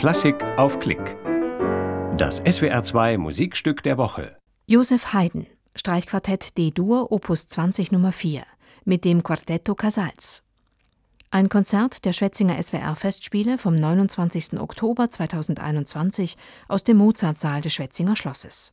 Klassik auf Klick. Das SWR2 Musikstück der Woche. Josef Haydn, Streichquartett D-Dur, Opus 20 Nummer 4, mit dem Quartetto Casals. Ein Konzert der Schwetzinger SWR-Festspiele vom 29. Oktober 2021 aus dem Mozartsaal des Schwetzinger Schlosses.